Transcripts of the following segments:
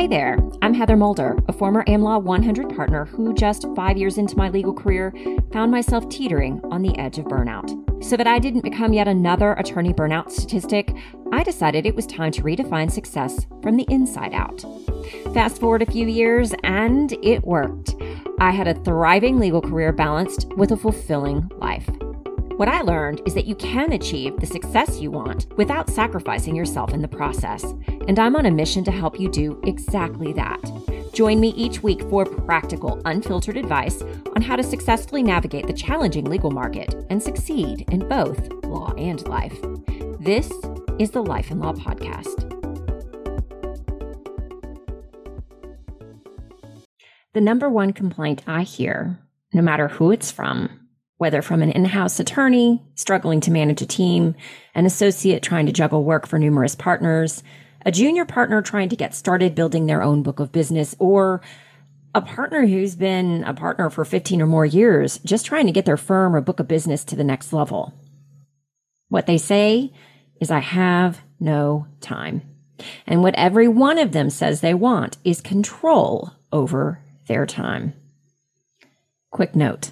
Hey there, I'm Heather Mulder, a former AmLaw 100 partner who, just five years into my legal career, found myself teetering on the edge of burnout. So that I didn't become yet another attorney burnout statistic, I decided it was time to redefine success from the inside out. Fast forward a few years, and it worked. I had a thriving legal career balanced with a fulfilling life. What I learned is that you can achieve the success you want without sacrificing yourself in the process. And I'm on a mission to help you do exactly that. Join me each week for practical, unfiltered advice on how to successfully navigate the challenging legal market and succeed in both law and life. This is the Life and Law Podcast. The number one complaint I hear, no matter who it's from, whether from an in-house attorney struggling to manage a team, an associate trying to juggle work for numerous partners, a junior partner trying to get started building their own book of business, or a partner who's been a partner for 15 or more years, just trying to get their firm or book of business to the next level. What they say is, I have no time. And what every one of them says they want is control over their time. Quick note.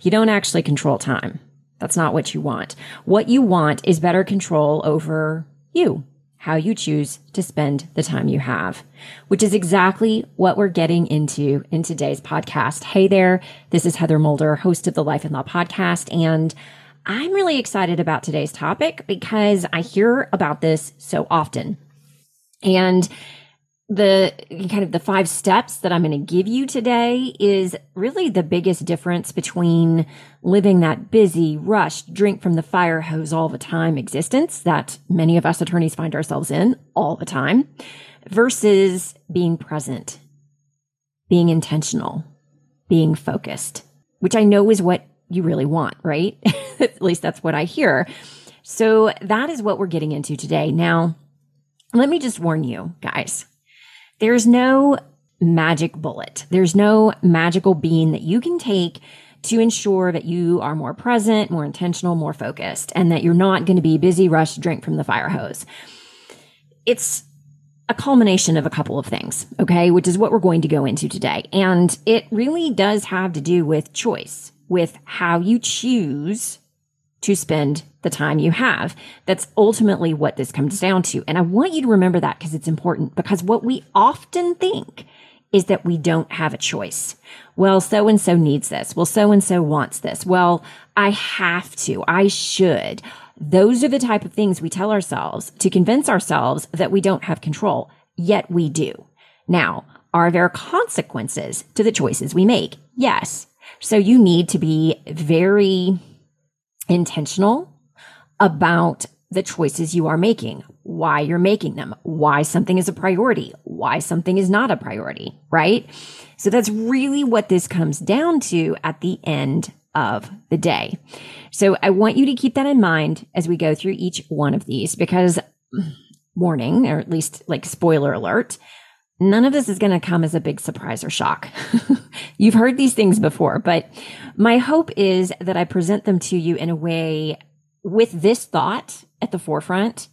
You don't actually control time. That's not what you want. What you want is better control over you, how you choose to spend the time you have, which is exactly what we're getting into in today's podcast. Hey there. This is Heather Mulder, host of the Life and Law podcast. And I'm really excited about today's topic because I hear about this so often. And the kind of the five steps that I'm going to give you today is really the biggest difference between living that busy, rushed, drink from the fire hose all the time existence that many of us attorneys find ourselves in all the time versus being present, being intentional, being focused, which I know is what you really want, right? At least that's what I hear. So that is what we're getting into today. Now, let me just warn you guys there's no magic bullet. There's no magical bean that you can take to ensure that you are more present, more intentional, more focused, and that you're not going to be busy, rush, drink from the fire hose. It's a culmination of a couple of things, okay, which is what we're going to go into today. And it really does have to do with choice, with how you choose to spend the time you have. That's ultimately what this comes down to. And I want you to remember that because it's important because what we often think is that we don't have a choice. Well, so and so needs this. Well, so and so wants this. Well, I have to. I should. Those are the type of things we tell ourselves to convince ourselves that we don't have control, yet we do. Now, are there consequences to the choices we make? Yes. So you need to be very intentional about the choices you are making, why you're making them, why something is a priority, why something is not a priority, right? So that's really what this comes down to at the end of the day. So I want you to keep that in mind as we go through each one of these because mm, warning, or at least like spoiler alert, none of this is going to come as a big surprise or shock. You've heard these things before, but my hope is that I present them to you in a way with this thought at the forefront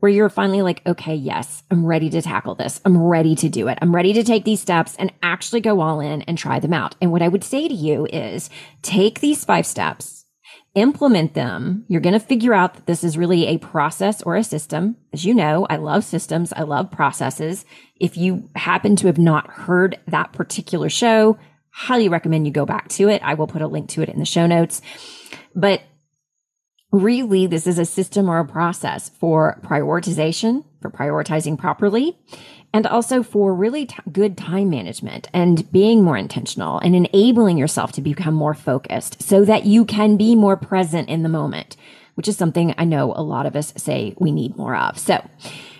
where you're finally like, okay, yes, I'm ready to tackle this. I'm ready to do it. I'm ready to take these steps and actually go all in and try them out. And what I would say to you is take these five steps, implement them. You're going to figure out that this is really a process or a system. As you know, I love systems. I love processes. If you happen to have not heard that particular show, highly recommend you go back to it. I will put a link to it in the show notes. But really this is a system or a process for prioritization, for prioritizing properly, and also for really t- good time management and being more intentional and enabling yourself to become more focused so that you can be more present in the moment, which is something I know a lot of us say we need more of. So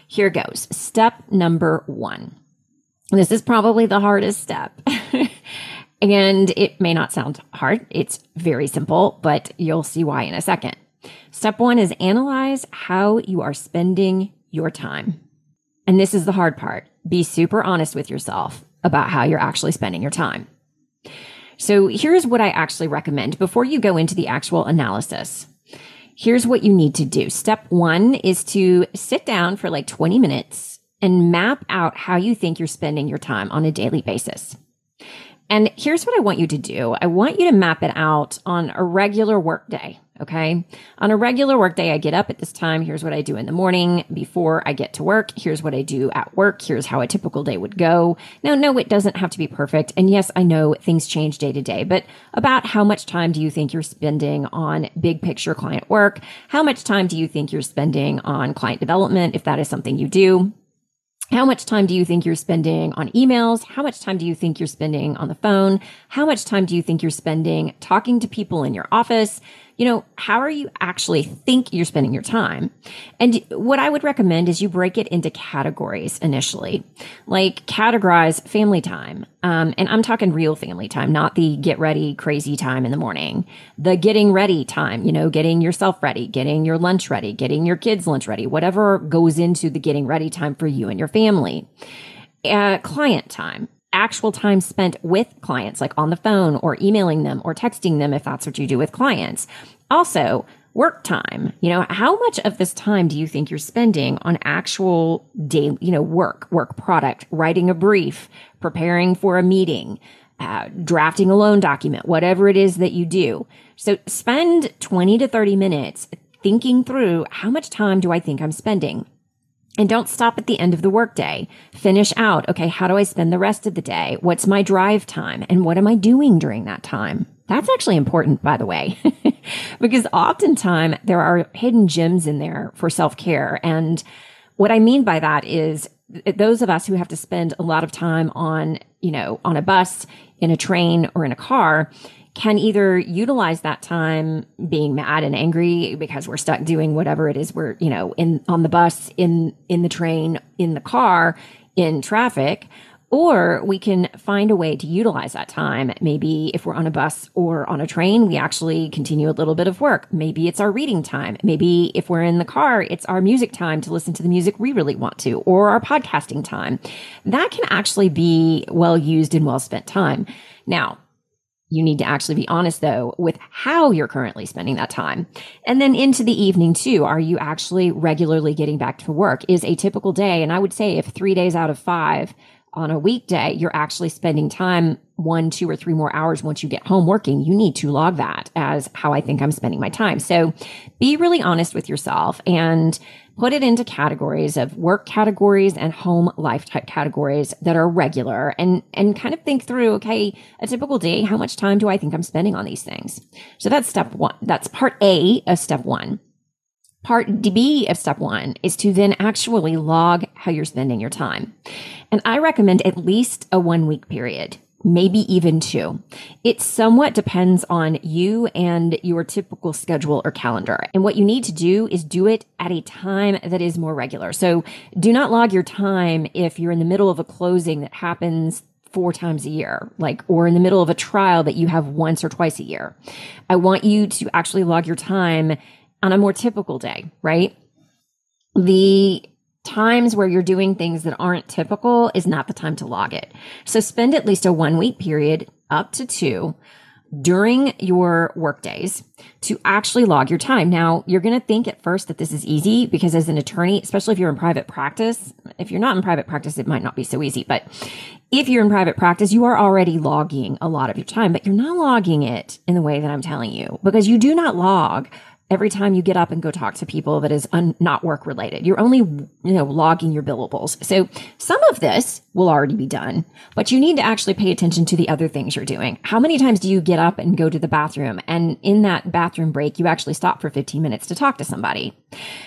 here goes. Step number one. This is probably the hardest step. and it may not sound hard. It's very simple, but you'll see why in a second. Step one is analyze how you are spending your time. And this is the hard part. Be super honest with yourself about how you're actually spending your time. So here's what I actually recommend before you go into the actual analysis. Here's what you need to do. Step one is to sit down for like 20 minutes and map out how you think you're spending your time on a daily basis. And here's what I want you to do. I want you to map it out on a regular work day. Okay. On a regular workday, I get up at this time. Here's what I do in the morning before I get to work. Here's what I do at work. Here's how a typical day would go. Now, no, it doesn't have to be perfect. And yes, I know things change day to day, but about how much time do you think you're spending on big picture client work? How much time do you think you're spending on client development? If that is something you do, how much time do you think you're spending on emails? How much time do you think you're spending on the phone? How much time do you think you're spending talking to people in your office? You know, how are you actually think you're spending your time? And what I would recommend is you break it into categories initially, like categorize family time. Um, and I'm talking real family time, not the get ready crazy time in the morning, the getting ready time, you know, getting yourself ready, getting your lunch ready, getting your kids lunch ready, whatever goes into the getting ready time for you and your family. Uh, client time actual time spent with clients, like on the phone or emailing them or texting them if that's what you do with clients. Also, work time. You know, how much of this time do you think you're spending on actual day, you know, work, work product, writing a brief, preparing for a meeting, uh, drafting a loan document, whatever it is that you do. So spend 20 to 30 minutes thinking through how much time do I think I'm spending? And don't stop at the end of the workday. Finish out. Okay. How do I spend the rest of the day? What's my drive time? And what am I doing during that time? That's actually important, by the way, because oftentimes there are hidden gems in there for self care. And what I mean by that is eh, those of us who have to spend a lot of time on, you know, on a bus, in a train, or in a car, can either utilize that time being mad and angry because we're stuck doing whatever it is we're, you know, in on the bus, in in the train, in the car, in traffic, or we can find a way to utilize that time. Maybe if we're on a bus or on a train, we actually continue a little bit of work. Maybe it's our reading time. Maybe if we're in the car, it's our music time to listen to the music we really want to, or our podcasting time. That can actually be well used and well spent time. Now, you need to actually be honest though with how you're currently spending that time. And then into the evening too. Are you actually regularly getting back to work? Is a typical day, and I would say if three days out of five on a weekday, you're actually spending time one, two, or three more hours once you get home working, you need to log that as how I think I'm spending my time. So be really honest with yourself and put it into categories of work categories and home life type categories that are regular and, and kind of think through, okay, a typical day, how much time do I think I'm spending on these things? So that's step one. That's part A of step one. Part B of step one is to then actually log how you're spending your time. And I recommend at least a one week period maybe even two. It somewhat depends on you and your typical schedule or calendar. And what you need to do is do it at a time that is more regular. So do not log your time if you're in the middle of a closing that happens four times a year, like, or in the middle of a trial that you have once or twice a year. I want you to actually log your time on a more typical day, right? The times where you're doing things that aren't typical is not the time to log it. So spend at least a one week period up to two during your work days to actually log your time. Now, you're going to think at first that this is easy because as an attorney, especially if you're in private practice, if you're not in private practice, it might not be so easy, but if you're in private practice, you are already logging a lot of your time, but you're not logging it in the way that I'm telling you because you do not log every time you get up and go talk to people that is un- not work related. You're only, you know, logging your billables. So some of this will already be done, but you need to actually pay attention to the other things you're doing. How many times do you get up and go to the bathroom and in that bathroom break, you actually stop for 15 minutes to talk to somebody?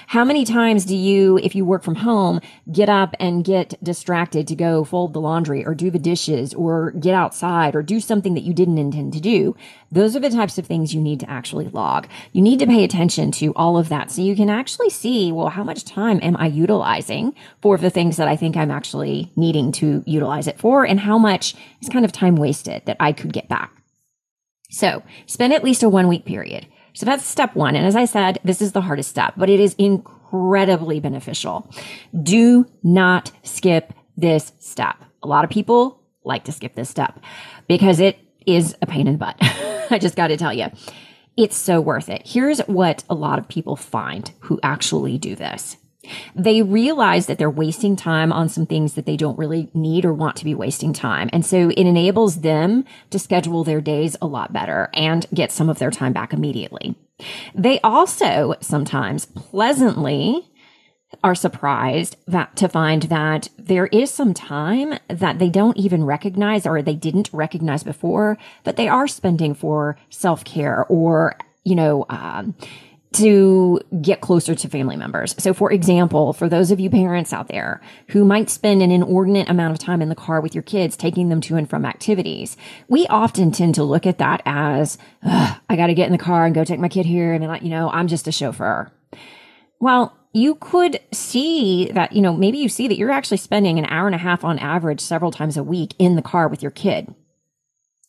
How many times do you, if you work from home, get up and get distracted to go fold the laundry or do the dishes or get outside or do something that you didn't intend to do? Those are the types of things you need to actually log. You need to pay attention to all of that so you can actually see, well, how much time am I utilizing for the things that I think I'm actually needing to utilize it for and how much is kind of time wasted that I could get back. So spend at least a one week period. So that's step one. And as I said, this is the hardest step, but it is incredibly beneficial. Do not skip this step. A lot of people like to skip this step because it is a pain in the butt. I just got to tell you, it's so worth it. Here's what a lot of people find who actually do this. They realize that they're wasting time on some things that they don't really need or want to be wasting time. And so it enables them to schedule their days a lot better and get some of their time back immediately. They also sometimes pleasantly are surprised that to find that there is some time that they don't even recognize or they didn't recognize before that they are spending for self care or, you know, um, to get closer to family members. So, for example, for those of you parents out there who might spend an inordinate amount of time in the car with your kids, taking them to and from activities, we often tend to look at that as, I got to get in the car and go take my kid here. And, you know, I'm just a chauffeur. Well, you could see that, you know, maybe you see that you're actually spending an hour and a half on average several times a week in the car with your kid.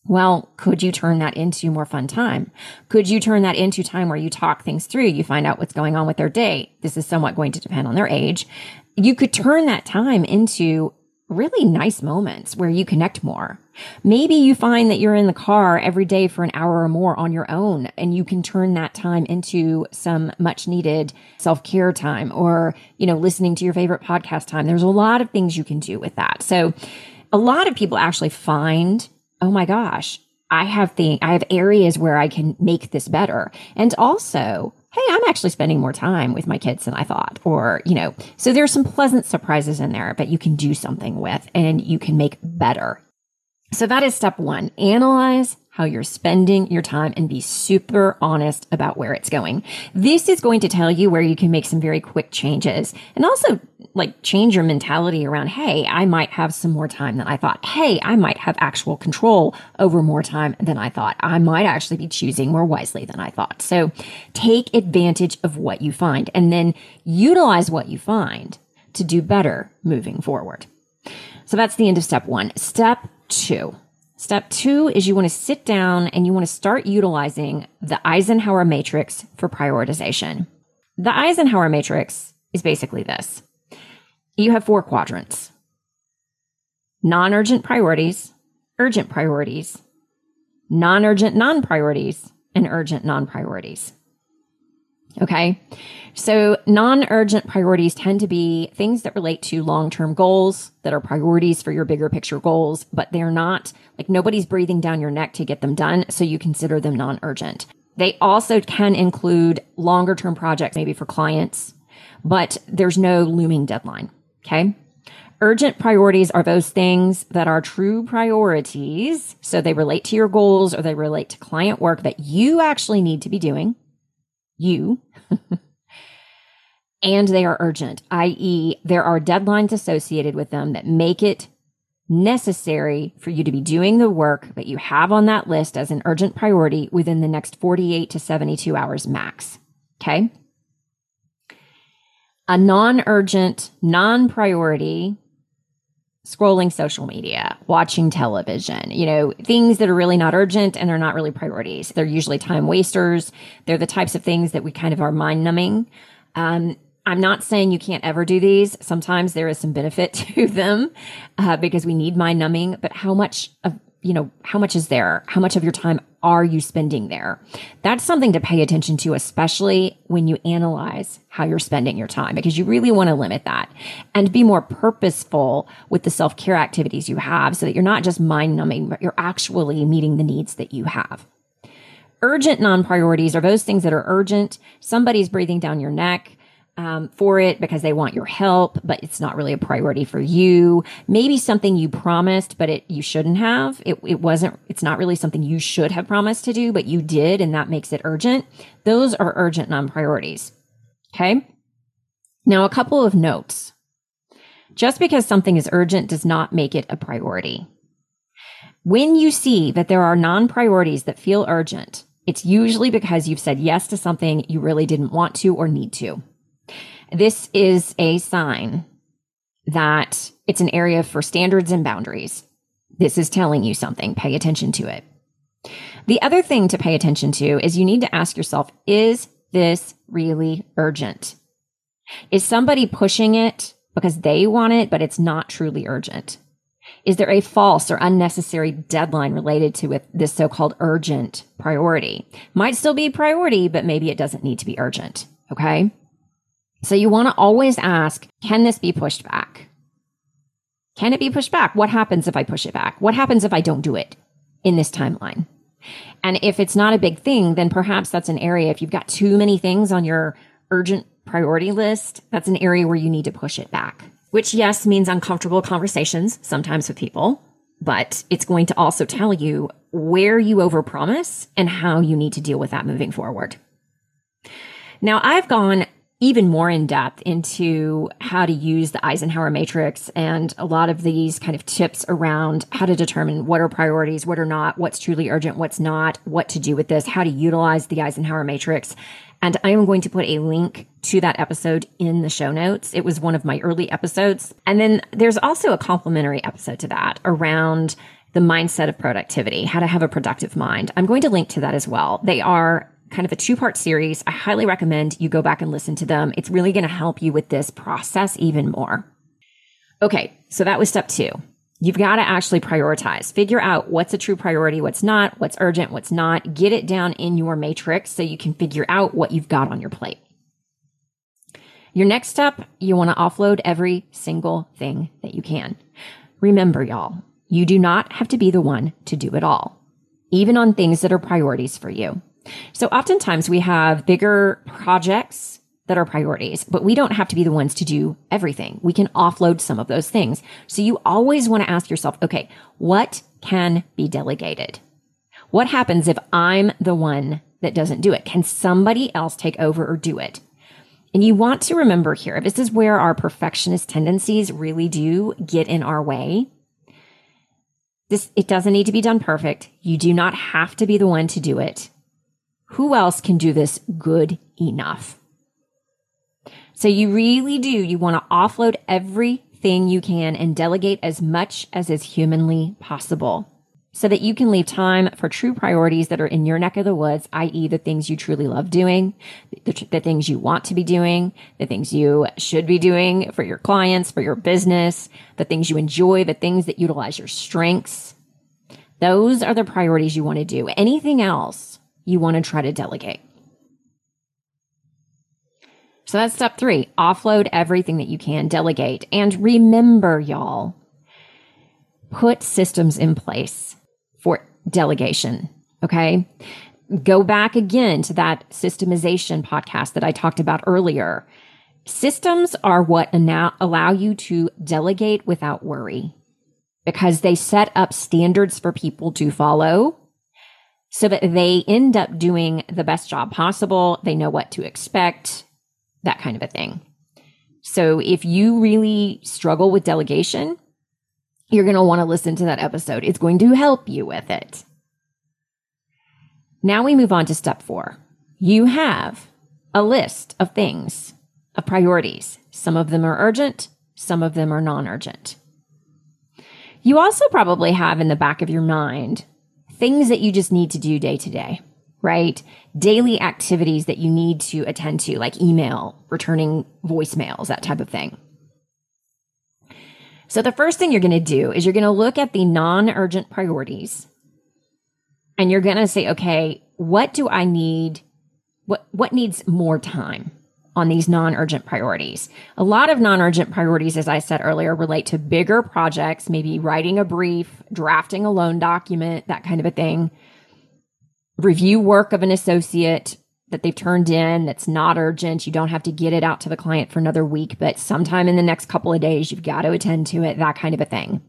Well, could you turn that into more fun time? Could you turn that into time where you talk things through? You find out what's going on with their day. This is somewhat going to depend on their age. You could turn that time into really nice moments where you connect more. Maybe you find that you're in the car every day for an hour or more on your own and you can turn that time into some much needed self-care time or, you know, listening to your favorite podcast time. There's a lot of things you can do with that. So a lot of people actually find, oh my gosh, I have things, I have areas where I can make this better. And also, hey, I'm actually spending more time with my kids than I thought. Or, you know, so there's some pleasant surprises in there that you can do something with and you can make better. So that is step one. Analyze how you're spending your time and be super honest about where it's going. This is going to tell you where you can make some very quick changes and also like change your mentality around, Hey, I might have some more time than I thought. Hey, I might have actual control over more time than I thought. I might actually be choosing more wisely than I thought. So take advantage of what you find and then utilize what you find to do better moving forward. So that's the end of step one. Step two. Step two is you want to sit down and you want to start utilizing the Eisenhower matrix for prioritization. The Eisenhower matrix is basically this. You have four quadrants. Non-urgent priorities, urgent priorities, non-urgent non-priorities, and urgent non-priorities. Okay. So non-urgent priorities tend to be things that relate to long-term goals that are priorities for your bigger picture goals, but they're not like nobody's breathing down your neck to get them done. So you consider them non-urgent. They also can include longer term projects, maybe for clients, but there's no looming deadline. Okay. Urgent priorities are those things that are true priorities. So they relate to your goals or they relate to client work that you actually need to be doing you. and they are urgent, i.e., there are deadlines associated with them that make it necessary for you to be doing the work that you have on that list as an urgent priority within the next 48 to 72 hours max. Okay. A non urgent, non priority scrolling social media, watching television, you know, things that are really not urgent and are not really priorities. They're usually time wasters. They're the types of things that we kind of are mind numbing. Um, I'm not saying you can't ever do these. Sometimes there is some benefit to them uh, because we need mind numbing, but how much of you know, how much is there? How much of your time are you spending there? That's something to pay attention to, especially when you analyze how you're spending your time, because you really want to limit that and be more purposeful with the self care activities you have so that you're not just mind numbing, but you're actually meeting the needs that you have. Urgent non priorities are those things that are urgent. Somebody's breathing down your neck um, for it because they want your help, but it's not really a priority for you. Maybe something you promised, but it you shouldn't have. It it wasn't. It's not really something you should have promised to do, but you did, and that makes it urgent. Those are urgent non-priorities. Okay. Now, a couple of notes. Just because something is urgent does not make it a priority. When you see that there are non priorities that feel urgent, it's usually because you've said yes to something you really didn't want to or need to. This is a sign that it's an area for standards and boundaries. This is telling you something. Pay attention to it. The other thing to pay attention to is you need to ask yourself, is this really urgent? Is somebody pushing it because they want it, but it's not truly urgent? Is there a false or unnecessary deadline related to this so-called urgent priority? Might still be a priority, but maybe it doesn't need to be urgent. Okay. So you want to always ask, can this be pushed back? Can it be pushed back? What happens if I push it back? What happens if I don't do it in this timeline? And if it's not a big thing, then perhaps that's an area. If you've got too many things on your urgent priority list, that's an area where you need to push it back, which, yes, means uncomfortable conversations sometimes with people, but it's going to also tell you where you overpromise and how you need to deal with that moving forward. Now, I've gone even more in depth into how to use the Eisenhower matrix and a lot of these kind of tips around how to determine what are priorities, what are not, what's truly urgent, what's not, what to do with this, how to utilize the Eisenhower matrix. And I am going to put a link to that episode in the show notes. It was one of my early episodes. And then there's also a complementary episode to that around the mindset of productivity, how to have a productive mind. I'm going to link to that as well. They are kind of a two part series. I highly recommend you go back and listen to them. It's really going to help you with this process even more. Okay, so that was step two. You've got to actually prioritize, figure out what's a true priority, what's not, what's urgent, what's not, get it down in your matrix so you can figure out what you've got on your plate. Your next step, you want to offload every single thing that you can. Remember, y'all, you do not have to be the one to do it all, even on things that are priorities for you. So oftentimes we have bigger projects that are priorities, but we don't have to be the ones to do everything. We can offload some of those things. So you always want to ask yourself, okay, what can be delegated? What happens if I'm the one that doesn't do it? Can somebody else take over or do it? And you want to remember here, this is where our perfectionist tendencies really do get in our way. This, it doesn't need to be done perfect. You do not have to be the one to do it who else can do this good enough? So you really do. You want to offload everything you can and delegate as much as is humanly possible so that you can leave time for true priorities that are in your neck of the woods, i.e. the things you truly love doing, the, the, things you want to be doing, the things you should be doing for your clients, for your business, the things you enjoy, the things that utilize your strengths. Those are the priorities you want to do. Anything else you want to try to delegate. So that's step three offload everything that you can, delegate. And remember, y'all, put systems in place for delegation. Okay. Go back again to that systemization podcast that I talked about earlier. Systems are what allow you to delegate without worry because they set up standards for people to follow so that they end up doing the best job possible. They know what to expect, that kind of a thing. So if you really struggle with delegation, you're going to want to listen to that episode. It's going to help you with it. Now we move on to step four. You have a list of things, of priorities. Some of them are urgent, some of them are non urgent. You also probably have in the back of your mind things that you just need to do day to day, right? Daily activities that you need to attend to, like email, returning voicemails, that type of thing. So the first thing you're going to do is you're going to look at the non-urgent priorities and you're going to say, okay, what do I need? What, what needs more time? On these non-urgent priorities. A lot of non-urgent priorities, as I said earlier, relate to bigger projects, maybe writing a brief, drafting a loan document, that kind of a thing. Review work of an associate that they've turned in that's not urgent. You don't have to get it out to the client for another week, but sometime in the next couple of days, you've got to attend to it, that kind of a thing.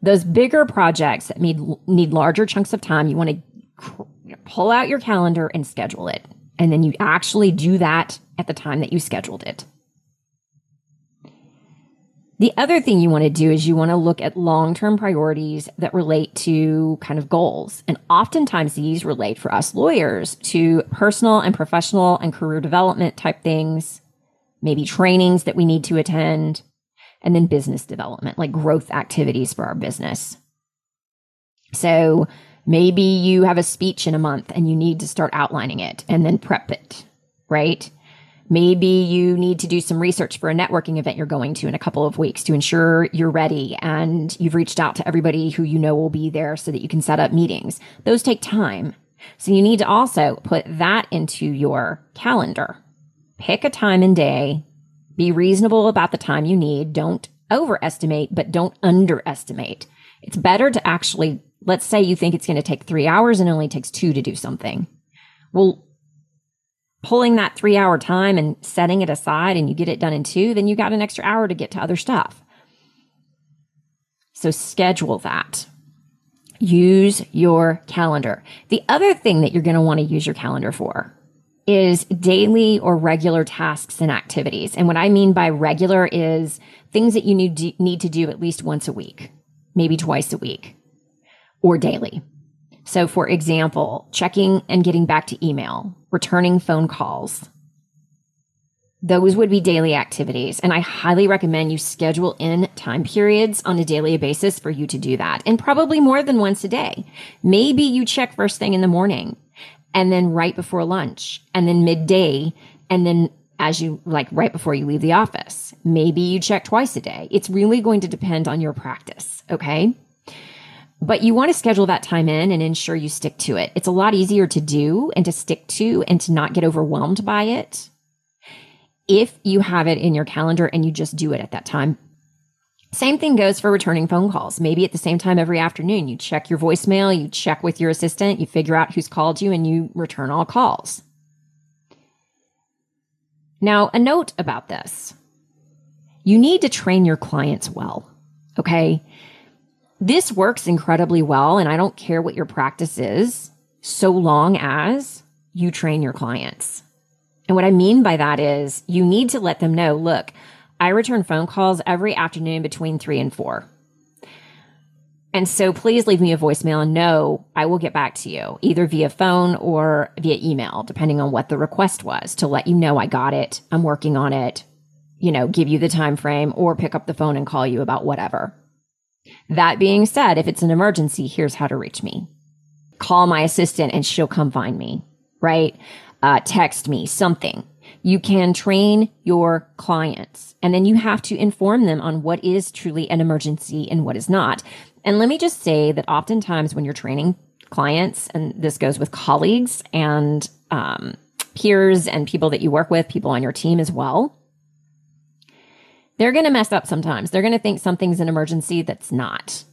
Those bigger projects that need, need larger chunks of time, you want to pull out your calendar and schedule it. And then you actually do that at the time that you scheduled it. The other thing you want to do is you want to look at long term priorities that relate to kind of goals. And oftentimes these relate for us lawyers to personal and professional and career development type things, maybe trainings that we need to attend, and then business development, like growth activities for our business. So maybe you have a speech in a month and you need to start outlining it and then prep it, right? Maybe you need to do some research for a networking event you're going to in a couple of weeks to ensure you're ready and you've reached out to everybody who you know will be there so that you can set up meetings. Those take time. So you need to also put that into your calendar. pick a time and day, be reasonable about the time you need. Don't overestimate, but don't underestimate. It's better to actually, let's say you think it's going to take three hours and it only takes two to do something. Well, pulling that three hour time and setting it aside and you get it done in two, then you got an extra hour to get to other stuff. So schedule that. Use your calendar. The other thing that you're going to want to use your calendar for is daily or regular tasks and activities. And what I mean by regular is things that you need, need to do at least once a week, maybe twice a week, or daily. So, for example, checking and getting back to email, returning phone calls. Those would be daily activities. And I highly recommend you schedule in time periods on a daily basis for you to do that. And probably more than once a day. Maybe you check first thing in the morning and then right before lunch and then midday and then as you like right before you leave the office. Maybe you check twice a day. It's really going to depend on your practice. Okay. But you want to schedule that time in and ensure you stick to it. It's a lot easier to do and to stick to and to not get overwhelmed by it if you have it in your calendar and you just do it at that time same thing goes for returning phone calls. Maybe at the same time every afternoon, you check your voicemail, you check with your assistant, you figure out who's called you, and you return all calls. Now, a note about this you need to train your clients well. Okay. This works incredibly well, and I don't care what your practice is, so long as you train your clients. And what I mean by that is you need to let them know look, I return phone calls every afternoon between three and four. And so please leave me a voicemail and know I will get back to you either via phone or via email, depending on what the request was to let you know I got it. I'm working on it, you know, give you the time frame or pick up the phone and call you about whatever. That being said, if it's an emergency, here's how to reach me. Call my assistant and she'll come find me, right? Uh, text me something. You can train your clients and then you have to inform them on what is truly an emergency and what is not. And let me just say that oftentimes when you're training clients, and this goes with colleagues and um, peers and people that you work with, people on your team as well, they're going to mess up sometimes. They're going to think something's an emergency that's not.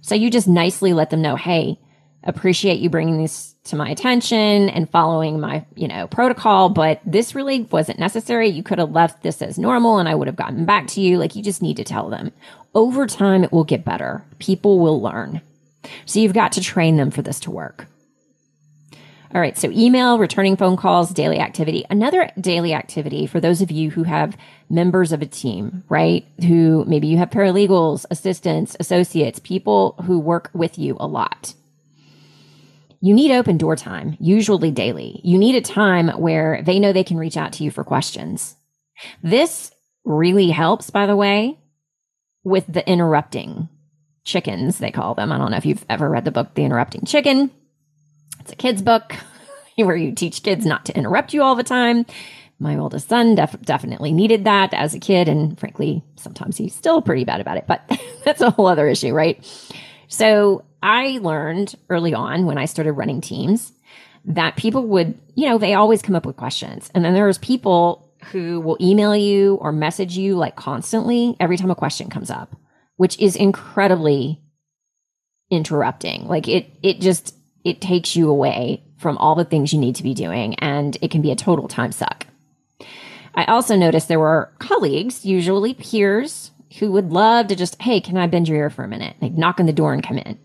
So you just nicely let them know, hey, appreciate you bringing this to my attention and following my, you know, protocol, but this really wasn't necessary. You could have left this as normal and I would have gotten back to you. Like you just need to tell them. Over time, it will get better. People will learn. So you've got to train them for this to work. All right. So email, returning phone calls, daily activity. Another daily activity for those of you who have members of a team, right? Who maybe you have paralegals, assistants, associates, people who work with you a lot you need open door time, usually daily. You need a time where they know they can reach out to you for questions. This really helps, by the way, with the interrupting chickens, they call them. I don't know if you've ever read the book, The Interrupting Chicken. It's a kid's book where you teach kids not to interrupt you all the time. My oldest son def- definitely needed that as a kid. And frankly, sometimes he's still pretty bad about it, but that's a whole other issue, right? So I learned early on when I started running teams that people would, you know, they always come up with questions. And then there's people who will email you or message you like constantly every time a question comes up, which is incredibly interrupting. Like it, it just, it takes you away from all the things you need to be doing and it can be a total time suck. I also noticed there were colleagues, usually peers, who would love to just, hey, can I bend your ear for a minute? Like knock on the door and come in.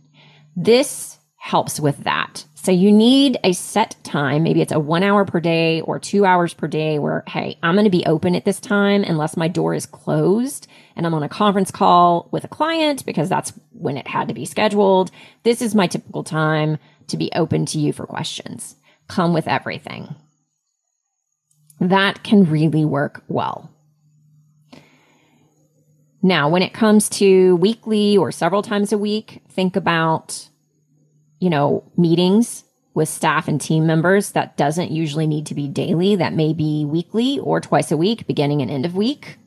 This helps with that. So you need a set time. Maybe it's a one hour per day or two hours per day where, hey, I'm going to be open at this time unless my door is closed and I'm on a conference call with a client because that's when it had to be scheduled. This is my typical time to be open to you for questions. Come with everything. That can really work well. Now, when it comes to weekly or several times a week, think about, you know, meetings with staff and team members. That doesn't usually need to be daily. That may be weekly or twice a week, beginning and end of week.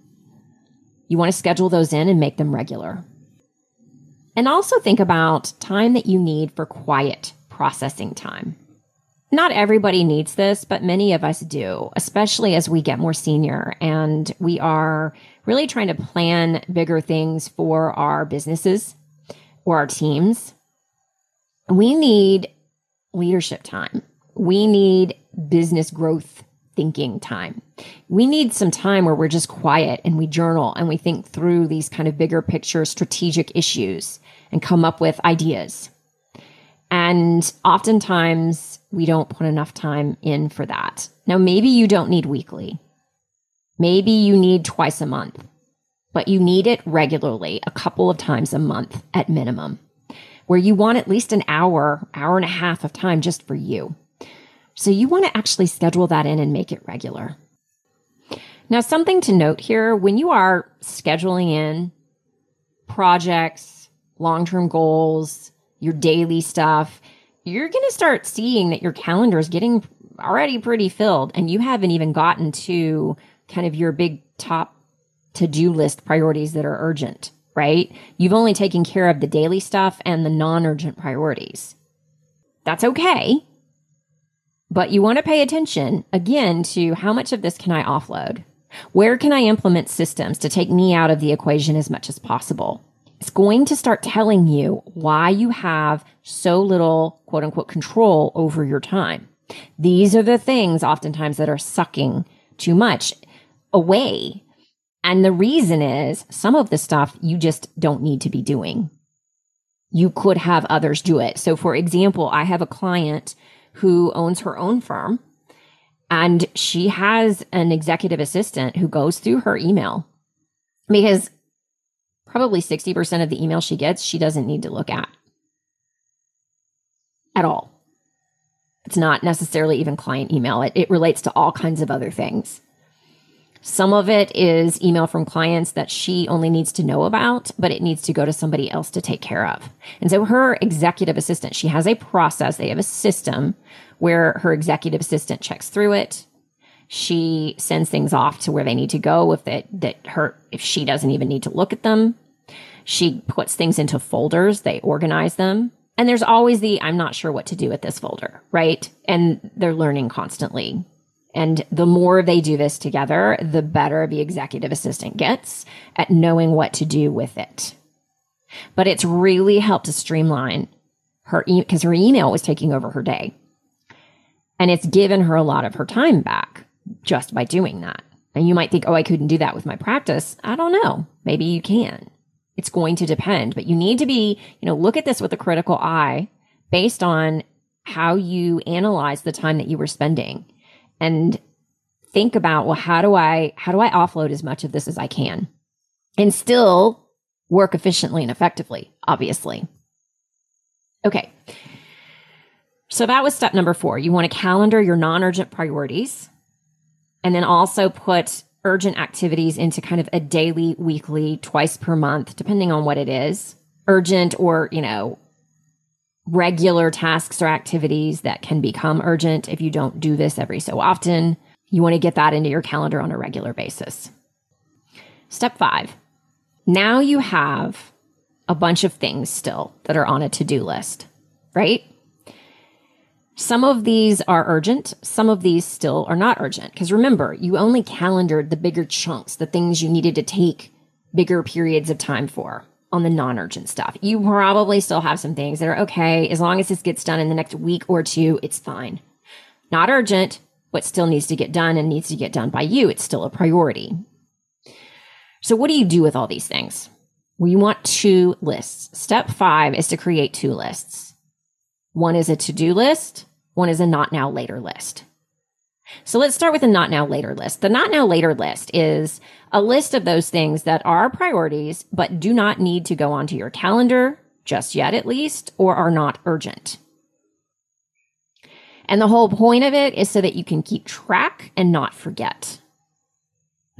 You want to schedule those in and make them regular. And also think about time that you need for quiet processing time. not everybody needs this, but many of us do, especially as we get more senior and we are really trying to plan bigger things for our businesses or our teams. We need leadership time. We need business growth thinking time. We need some time where we're just quiet and we journal and we think through these kind of bigger picture strategic issues and come up with ideas. And oftentimes we don't put enough time in for that. Now, maybe you don't need weekly. Maybe you need twice a month, but you need it regularly, a couple of times a month at minimum, where you want at least an hour, hour and a half of time just for you. So you want to actually schedule that in and make it regular. Now, something to note here when you are scheduling in projects, long term goals, your daily stuff, you're going to start seeing that your calendar is getting already pretty filled and you haven't even gotten to kind of your big top to do list priorities that are urgent, right? You've only taken care of the daily stuff and the non urgent priorities. That's okay. But you want to pay attention again to how much of this can I offload? Where can I implement systems to take me out of the equation as much as possible? It's going to start telling you why you have so little quote unquote control over your time. These are the things oftentimes that are sucking too much away. And the reason is some of the stuff you just don't need to be doing. You could have others do it. So, for example, I have a client who owns her own firm and she has an executive assistant who goes through her email because probably 60% of the email she gets, she doesn't need to look at at all. It's not necessarily even client email, it, it relates to all kinds of other things. Some of it is email from clients that she only needs to know about, but it needs to go to somebody else to take care of. And so her executive assistant, she has a process, they have a system where her executive assistant checks through it, she sends things off to where they need to go if that that her if she doesn't even need to look at them. She puts things into folders, they organize them. And there's always the I'm not sure what to do with this folder, right? And they're learning constantly. And the more they do this together, the better the executive assistant gets at knowing what to do with it. But it's really helped to streamline her because her email was taking over her day. And it's given her a lot of her time back just by doing that. And you might think, oh, I couldn't do that with my practice. I don't know. Maybe you can. It's going to depend, but you need to be, you know, look at this with a critical eye based on how you analyze the time that you were spending and think about, well, how do I, how do I offload as much of this as I can and still work efficiently and effectively, obviously. Okay. So that was step number four. You want to calendar your non urgent priorities and then also put urgent activities into kind of a daily, weekly, twice per month, depending on what it is. Urgent or, you know, regular tasks or activities that can become urgent if you don't do this every so often. You want to get that into your calendar on a regular basis. Step five. Now you have a bunch of things still that are on a to do list, right? Some of these are urgent, some of these still are not urgent. Because remember, you only calendared the bigger chunks, the things you needed to take bigger periods of time for on the non urgent stuff. You probably still have some things that are okay. As long as this gets done in the next week or two, it's fine. Not urgent, but still needs to get done and needs to get done by you. It's still a priority. So, what do you do with all these things? You want two lists. Step five is to create two lists. One is a to do list, one is a not now later list. So let's start with the not now later list. The not now later list is a list of those things that are priorities, but do not need to go onto your calendar just yet, at least, or are not urgent. And the whole point of it is so that you can keep track and not forget.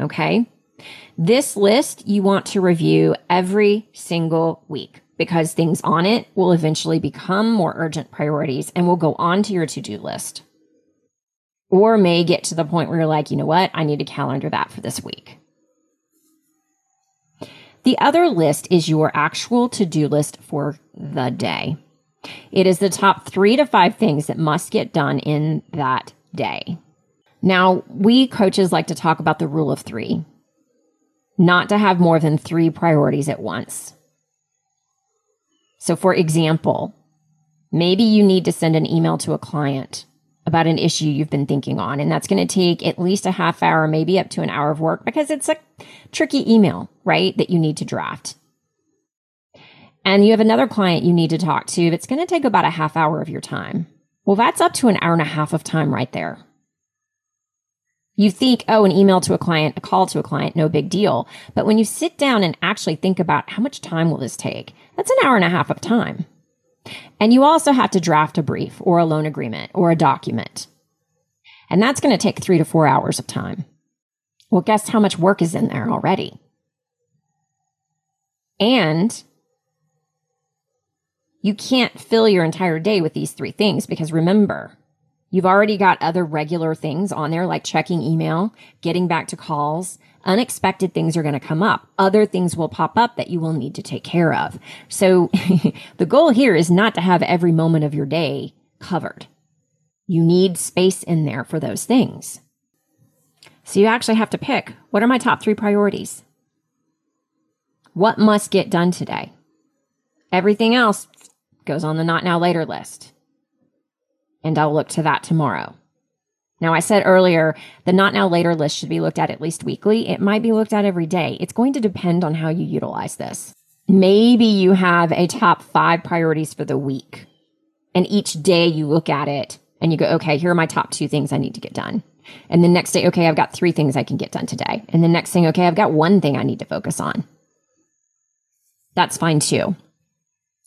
Okay. This list you want to review every single week because things on it will eventually become more urgent priorities and will go onto your to do list. Or may get to the point where you're like, you know what, I need to calendar that for this week. The other list is your actual to do list for the day. It is the top three to five things that must get done in that day. Now, we coaches like to talk about the rule of three, not to have more than three priorities at once. So, for example, maybe you need to send an email to a client about an issue you've been thinking on, and that's going to take at least a half hour, maybe up to an hour of work because it's a tricky email, right? That you need to draft. And you have another client you need to talk to that's going to take about a half hour of your time. Well, that's up to an hour and a half of time right there. You think, oh, an email to a client, a call to a client, no big deal. But when you sit down and actually think about how much time will this take, that's an hour and a half of time. And you also have to draft a brief or a loan agreement or a document. And that's going to take three to four hours of time. Well, guess how much work is in there already? And you can't fill your entire day with these three things because remember, You've already got other regular things on there like checking email, getting back to calls. Unexpected things are going to come up. Other things will pop up that you will need to take care of. So the goal here is not to have every moment of your day covered. You need space in there for those things. So you actually have to pick what are my top three priorities? What must get done today? Everything else goes on the not now later list and I'll look to that tomorrow. Now, I said earlier, the not now later list should be looked at at least weekly. It might be looked at every day. It's going to depend on how you utilize this. Maybe you have a top five priorities for the week, and each day you look at it and you go, okay, here are my top two things I need to get done. And the next day, okay, I've got three things I can get done today. And the next thing, okay, I've got one thing I need to focus on. That's fine too.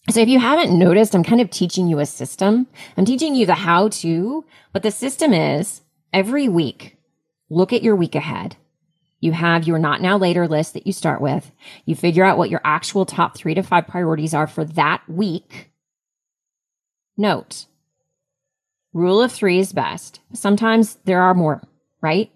So if you haven't noticed, I'm kind of teaching you a system. I'm teaching you the how to, but the system is every week, look at your week ahead. You have your not now later list that you start with. You figure out what your actual top three to five priorities are for that week. Note, rule of three is best. Sometimes there are more, right?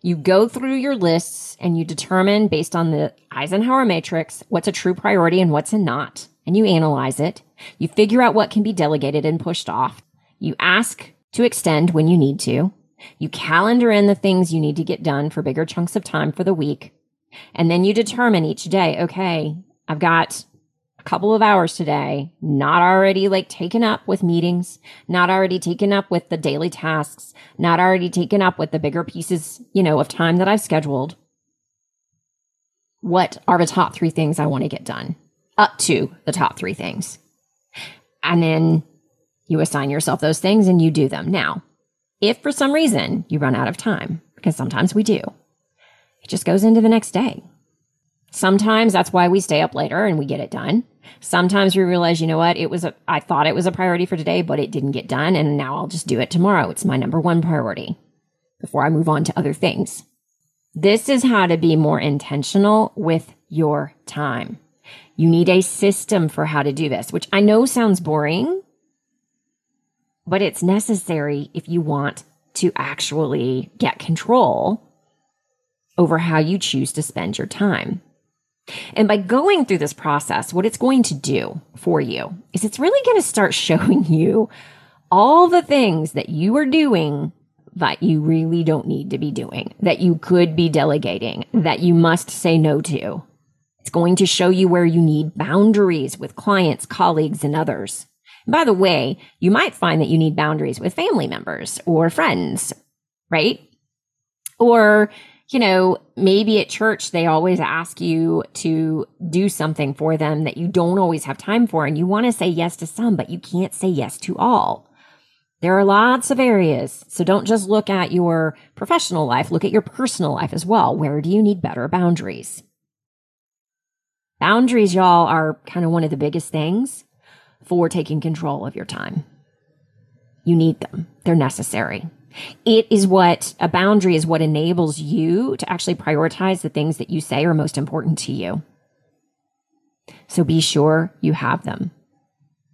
You go through your lists and you determine based on the Eisenhower matrix what's a true priority and what's a not. And you analyze it. You figure out what can be delegated and pushed off. You ask to extend when you need to. You calendar in the things you need to get done for bigger chunks of time for the week. And then you determine each day, okay, I've got couple of hours today, not already like taken up with meetings, not already taken up with the daily tasks, not already taken up with the bigger pieces, you know, of time that I've scheduled. What are the top three things I want to get done? Up to the top three things. And then you assign yourself those things and you do them. Now, if for some reason you run out of time, because sometimes we do, it just goes into the next day. Sometimes that's why we stay up later and we get it done. Sometimes we realize, you know what, it was a, I thought it was a priority for today, but it didn't get done. And now I'll just do it tomorrow. It's my number one priority before I move on to other things. This is how to be more intentional with your time. You need a system for how to do this, which I know sounds boring, but it's necessary if you want to actually get control over how you choose to spend your time. And by going through this process, what it's going to do for you is it's really going to start showing you all the things that you are doing that you really don't need to be doing, that you could be delegating, that you must say no to. It's going to show you where you need boundaries with clients, colleagues, and others. by the way, you might find that you need boundaries with family members or friends, right? Or you know, maybe at church they always ask you to do something for them that you don't always have time for. And you want to say yes to some, but you can't say yes to all. There are lots of areas. So don't just look at your professional life, look at your personal life as well. Where do you need better boundaries? Boundaries, y'all, are kind of one of the biggest things for taking control of your time. You need them. They're necessary. It is what a boundary is what enables you to actually prioritize the things that you say are most important to you. So be sure you have them.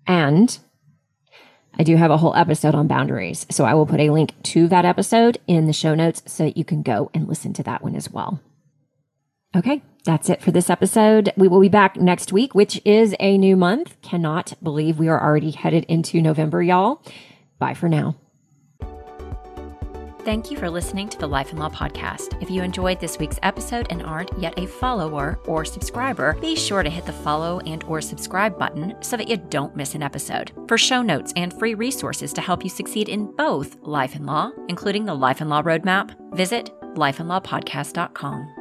And I do have a whole episode on boundaries. So I will put a link to that episode in the show notes so that you can go and listen to that one as well. Okay. That's it for this episode. We will be back next week, which is a new month. Cannot believe we are already headed into November, y'all. Bye for now. Thank you for listening to the Life and Law Podcast. If you enjoyed this week's episode and aren't yet a follower or subscriber, be sure to hit the follow and or subscribe button so that you don't miss an episode. For show notes and free resources to help you succeed in both life and law, including the Life and Law Roadmap, visit lifeandlawpodcast.com.